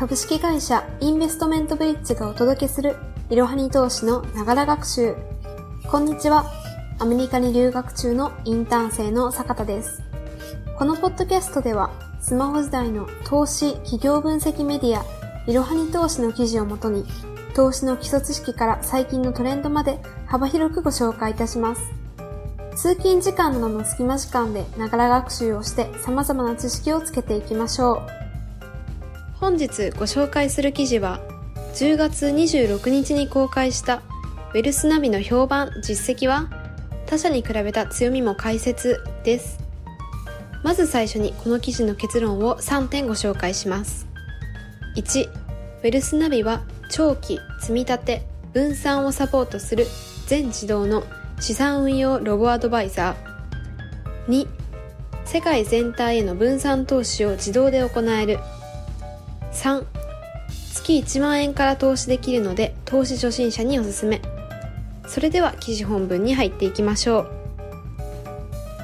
株式会社インベストメントブリッジがお届けするいろはに投資のながら学習。こんにちは。アメリカに留学中のインターン生の坂田です。このポッドキャストではスマホ時代の投資企業分析メディアいろはに投資の記事をもとに投資の基礎知識から最近のトレンドまで幅広くご紹介いたします。通勤時間などの隙間時間でながら学習をして様々な知識をつけていきましょう。本日ご紹介する記事は10月26日に公開したウェルスナビの評判実績は他社に比べた強みも解説です。まず最初にこの記事の結論を3点ご紹介します。1、ウェルスナビは長期積み立て分散をサポートする全自動の資産運用ロボアドバイザー2世界全体への分散投資を自動で行える3月1万円から投資できるので投資初心者におすすめ。それでは記事本文に入っていきましょう。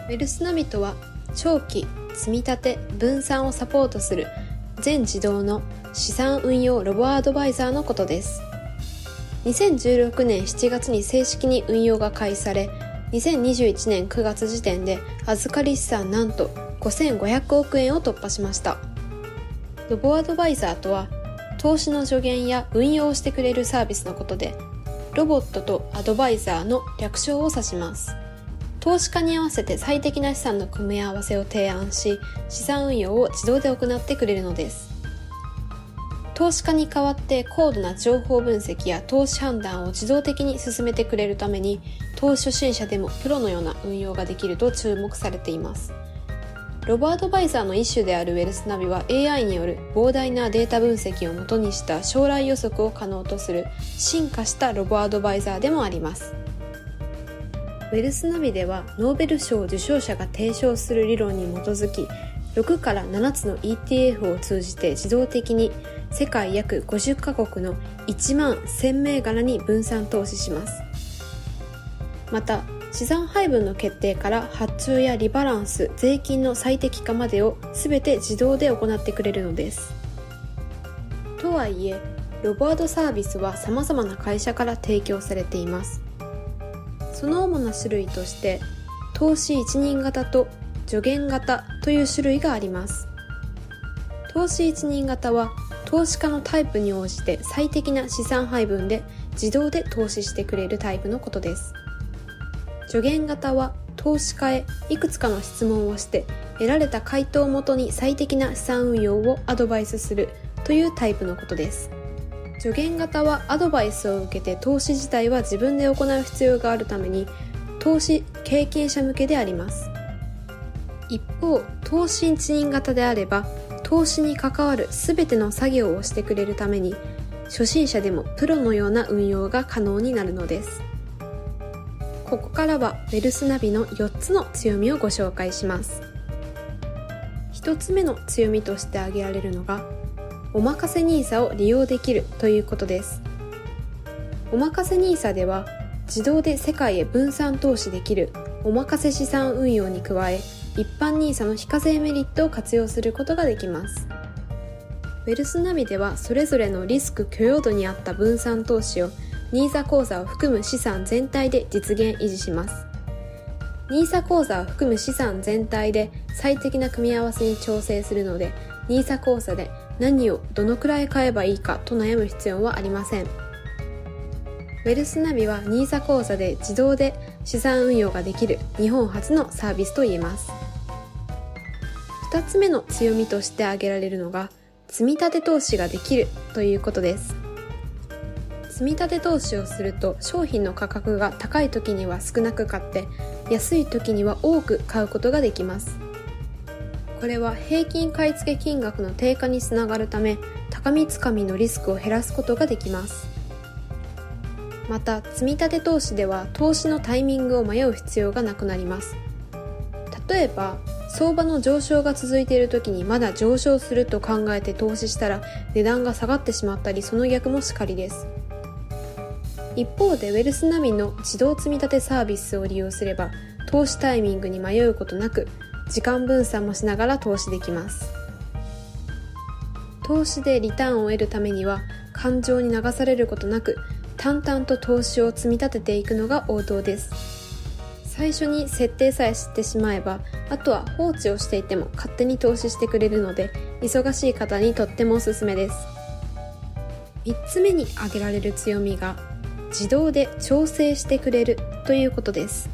ウェルスナビとは長期積み立て分散をサポートする全自動の資産運用ロボアドバイザーのことです。2016年7月に正式に運用が開始され2021年9月時点で預かり資産なんと5500億円を突破しました。ロボアドバイザーとは投資の助言や運用をしてくれるサービスのことでロボットとアドバイザーの略称を指します。投資家に合わせて最適な資産の組み合わせを提案し資産運用を自動で行ってくれるのです。投資家に代わって高度な情報分析や投資判断を自動的に進めてくれるために投資初心者でもプロのような運用ができると注目されています。ロボアドバイザーの一種であるウェルスナビは AI による膨大なデータ分析をもとにした将来予測を可能とする進化したロボアドバイザーでもあります。ウェルスナビではノーベル賞受賞者が提唱する理論に基づき6から7つの ETF を通じて自動的に世界約50カ国の1万1000銘柄に分散投資します。また資産配分の決定から発注やリバランス税金の最適化までを全て自動で行ってくれるのです。とはいえロボアドサービスは様々な会社から提供されています。その主な種類として投資一人型と助言型という種類があります。投資一人型は投資家のタイプに応じて最適な資産配分で自動で投資してくれるタイプのことです。助言型は投資家へいくつかの質問をして得られた回答をもとに最適な資産運用をアドバイスするというタイプのことです。助言型はアドバイスを受けて投資自体は自分で行う必要があるために投資経験者向けであります。一方投資一人型であれば投資に関わる全ての作業をしてくれるために初心者でもプロのような運用が可能になるのです。ここからはウェルスナビの4つの強みをご紹介します。1つ目の強みとして挙げられるのがおまかせ NISA を利用できるということです。おまかせ NISA では自動で世界へ分散投資できるおまかせ資産運用に加え一般 NISA の非課税メリットを活用することができます。ウェルスナビではそれぞれのリスク許容度に合った分散投資を NISA 口座を含む資産全体で実現維持します。NISA 口座を含む資産全体で最適な組み合わせに調整するので NISA 口座で何をどのくらい買えばいいかと悩む必要はありません。ウェルスナビは NISA 口座で自動で資産運用ができる日本初のサービスと言えます。2つ目の強みとして挙げられるのが積立投資ができるということです。積立投資をすると商品の価格が高い時には少なく買って安い時には多く買うことができます。これは平均買い付け金額の低下につながるため高みつかみのリスクを減らすことができます。また積立投資では投資のタイミングを迷う必要がなくなります。例えば相場の上昇が続いている時にまだ上昇すると考えて投資したら値段が下がってしまったりその逆もしかりです。一方でウェルスナビの自動積立サービスを利用すれば投資タイミングに迷うことなく時間分散もしながら投資できます。投資でリターンを得るためには感情に流されることなく淡々と投資を積み立てていくのが王道です。最初に設定さえ知ってしまえばあとは放置をしていても勝手に投資してくれるので忙しい方にとってもおすすめです。3つ目に挙げられる強みが自動で調整してくれるということです。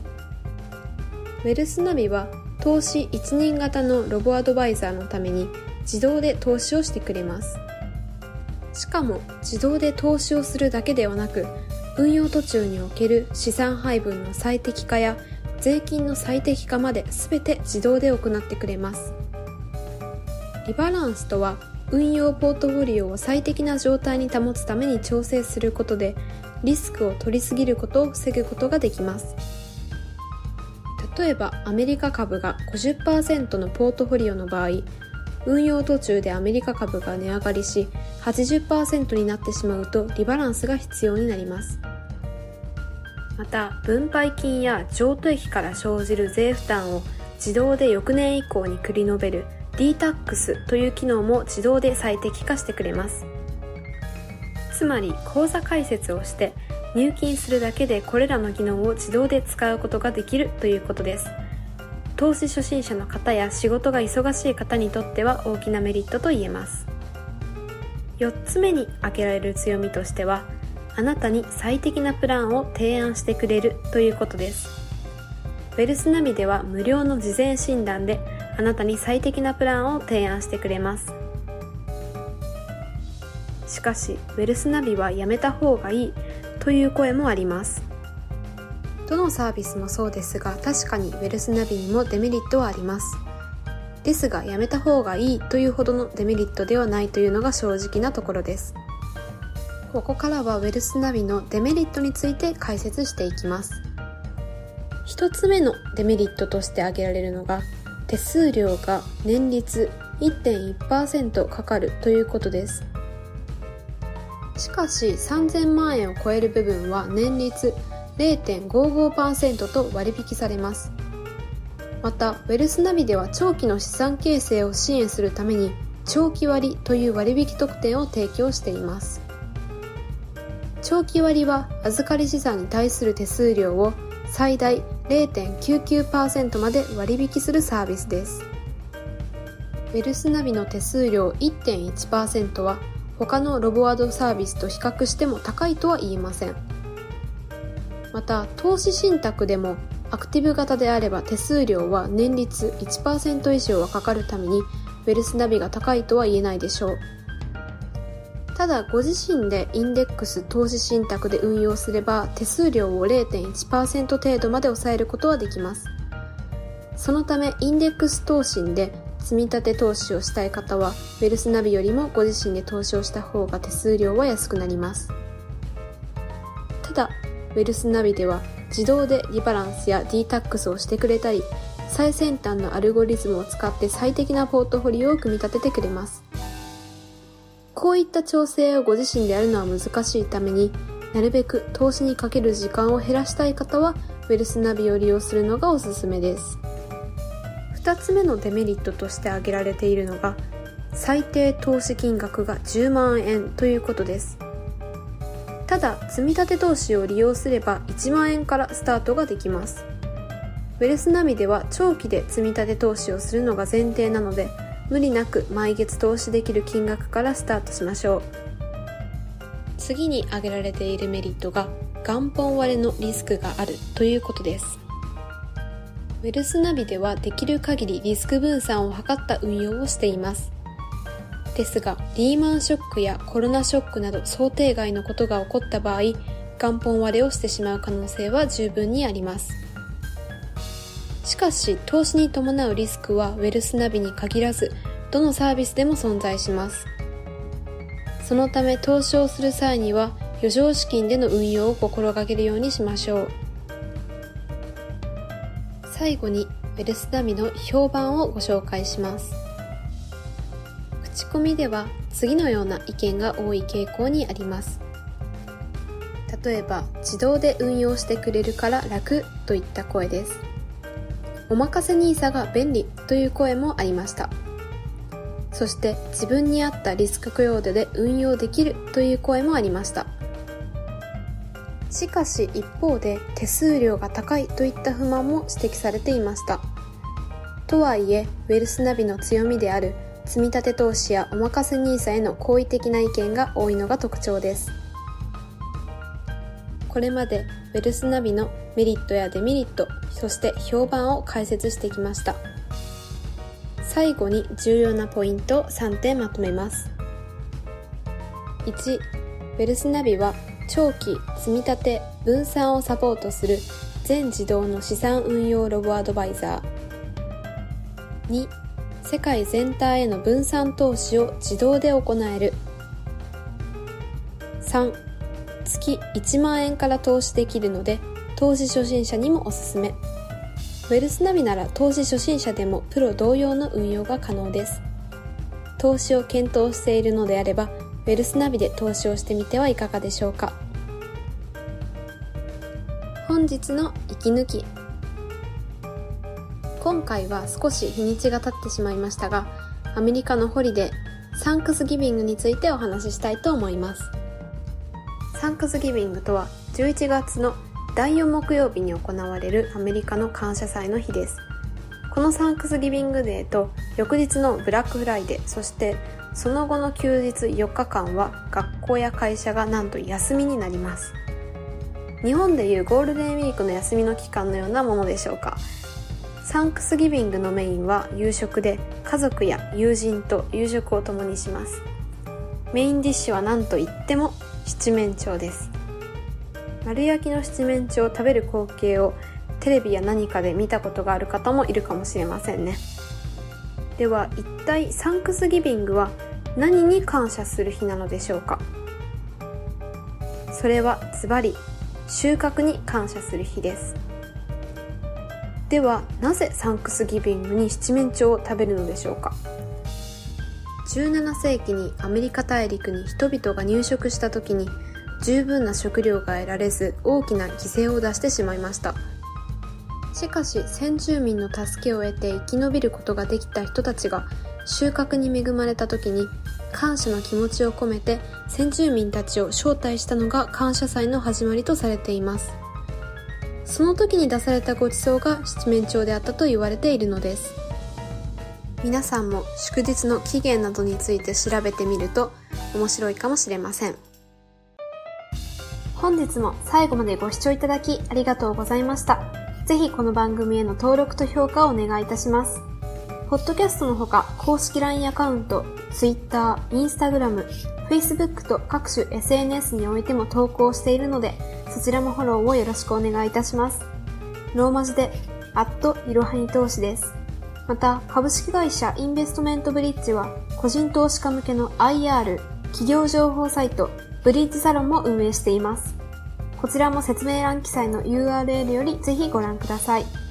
ウェルスナビは投資一人型のロボアドバイザーのために自動で投資をしてくれます。しかも自動で投資をするだけではなく運用途中における資産配分の最適化や税金の最適化まで全て自動で行ってくれます。リバランスとは運用ポートフォリオを最適な状態に保つために調整することでリスクを取りすぎることを防ぐことができます。例えばアメリカ株が50%のポートフォリオの場合運用途中でアメリカ株が値上がりし80%になってしまうとリバランスが必要になります。また分配金や譲渡益から生じる税負担を自動で翌年以降に繰り延べる DTAX という機能も自動で最適化してくれます。つまり口座開設をして入金するだけでこれらの機能を自動で使うことができるということです。投資初心者の方や仕事が忙しい方にとっては大きなメリットと言えます。4つ目に挙げられる強みとしてはあなたに最適なプランを提案してくれるということです。ウェルスナビでは無料の事前診断であなたに最適なプランを提案してくれます。しかしウェルスナビはやめた方がいいという声もあります。どのサービスもそうですが確かにウェルスナビにもデメリットはあります。ですがやめた方がいいというほどのデメリットではないというのが正直なところです。ここからはウェルスナビのデメリットについて解説していきます。1つ目のデメリットとして挙げられるのが手数料が年率1.1%かかるということです。しかし3000万円を超える部分は年率0.55%と割引されます。またウェルスナビでは長期の資産形成を支援するために長期割という割引特典を提供しています。長期割は預かり資産に対する手数料を最大0.99%まで割引するサービスです。ウェルスナビの手数料1.1%は他のロボアドサービスと比較しても高いとは言えません。また投資信託でもアクティブ型であれば手数料は年率1%以上はかかるためにウェルスナビが高いとは言えないでしょう。ただご自身でインデックス投資信託で運用すれば手数料を0.1%程度まで抑えることはできます。そのためインデックス投信で積立投資をしたい方はウェルスナビよりもご自身で投資をした方が手数料は安くなります。ただウェルスナビでは自動でリバランスや DTAX をしてくれたり最先端のアルゴリズムを使って最適なポートフォリオを組み立ててくれます。こういった調整をご自身でやるのは難しいためになるべく投資にかける時間を減らしたい方はウェルスナビを利用するのがおすすめです。2つ目のデメリットとして挙げられているのが最低投資金額が10万円ということです。ただ積立投資を利用すれば1万円からスタートができます。ウェルスナビでは長期で積立投資をするのが前提なので無理なく毎月投資できる金額からスタートしましょう。次に挙げられているメリットが元本割れのリスクがあるということです。ウェルスナビではできる限りリスク分散を図った運用をしています。ですがリーマンショックやコロナショックなど想定外のことが起こった場合元本割れをしてしまう可能性は十分にあります。しかし投資に伴うリスクはウェルスナビに限らずどのサービスでも存在します。そのため投資をする際には余剰資金での運用を心がけるようにしましょう。最後にウェルスナビの評判をご紹介します。口コミでは次のような意見が多い傾向にあります。例えば自動で運用してくれるから楽といった声です。おまかせ NISA が便利という声もありました。そそして自分に合ったリスク許容度で運用できるという声もありました。しかし一方で手数料が高いといった不満も指摘されていました。とはいえウェルスナビの強みである積立投資やおまかせ NISA への好意的な意見が多いのが特徴です。これまでウェルスナビのメリットやデメリットそして評判を解説してきました。最後に重要なポイントを3点まとめます。1ウェルスナビは長期積立分散をサポートする全自動の資産運用ロボアドバイザー。2世界全体への分散投資を自動で行える。3月1万円から投資できるので投資初心者にもおすすめ。ウェルスナビなら投資初心者でもプロ同様の運用が可能です。投資を検討しているのであればウェルスナビで投資をしてみてはいかがでしょうか。本日の息抜き。今回は少し日にちが経ってしまいましたがアメリカのホリデー Thanksgiving についてお話ししたいと思います。 Thanksgiving とは11月の第4木曜日に行われるアメリカの感謝祭の日です。この Thanksgiving Day と翌日のブラックフライデーそしてその後の休日4日間は学校や会社がなんと休みになります。日本でいうゴールデンウィークの休みの期間のようなものでしょうか？サンクスギビングのメインは夕食で家族や友人と夕食を共にします。メインディッシュは何といっても七面鳥です。丸焼きの七面鳥を食べる光景をテレビや何かで見たことがある方もいるかもしれませんね。では一体サンクスギビングは何に感謝する日なのでしょうか？それはズバリ収穫に感謝する日です。ではなぜサンクスギビングに七面鳥を食べるのでしょうか？17世紀にアメリカ大陸に人々が入植した時に十分な食料が得られず大きな犠牲を出してしまいました。しかし先住民の助けを得て生き延びることができた人たちが収穫に恵まれた時に感謝の気持ちを込めて先住民たちを招待したのが感謝祭の始まりとされていますその時に出されたご馳走が七面鳥であったと言われているのです皆さんも祝日の起源などについて調べてみると面白いかもしれません本日も最後までご視聴いただきありがとうございました。ぜひこの番組への登録と評価をお願いいたします。ポッドキャストのほか、公式 LINE アカウント、Twitter、Instagram、Facebook と各種 SNS においても投稿しているので、そちらもフォローをよろしくお願いいたします。ローマ字で、アットいろはに投資です。また、株式会社インベストメントブリッジは、個人投資家向けの IR、企業情報サイト、ブリッジサロンも運営しています。こちらも説明欄記載の URL よりぜひご覧ください。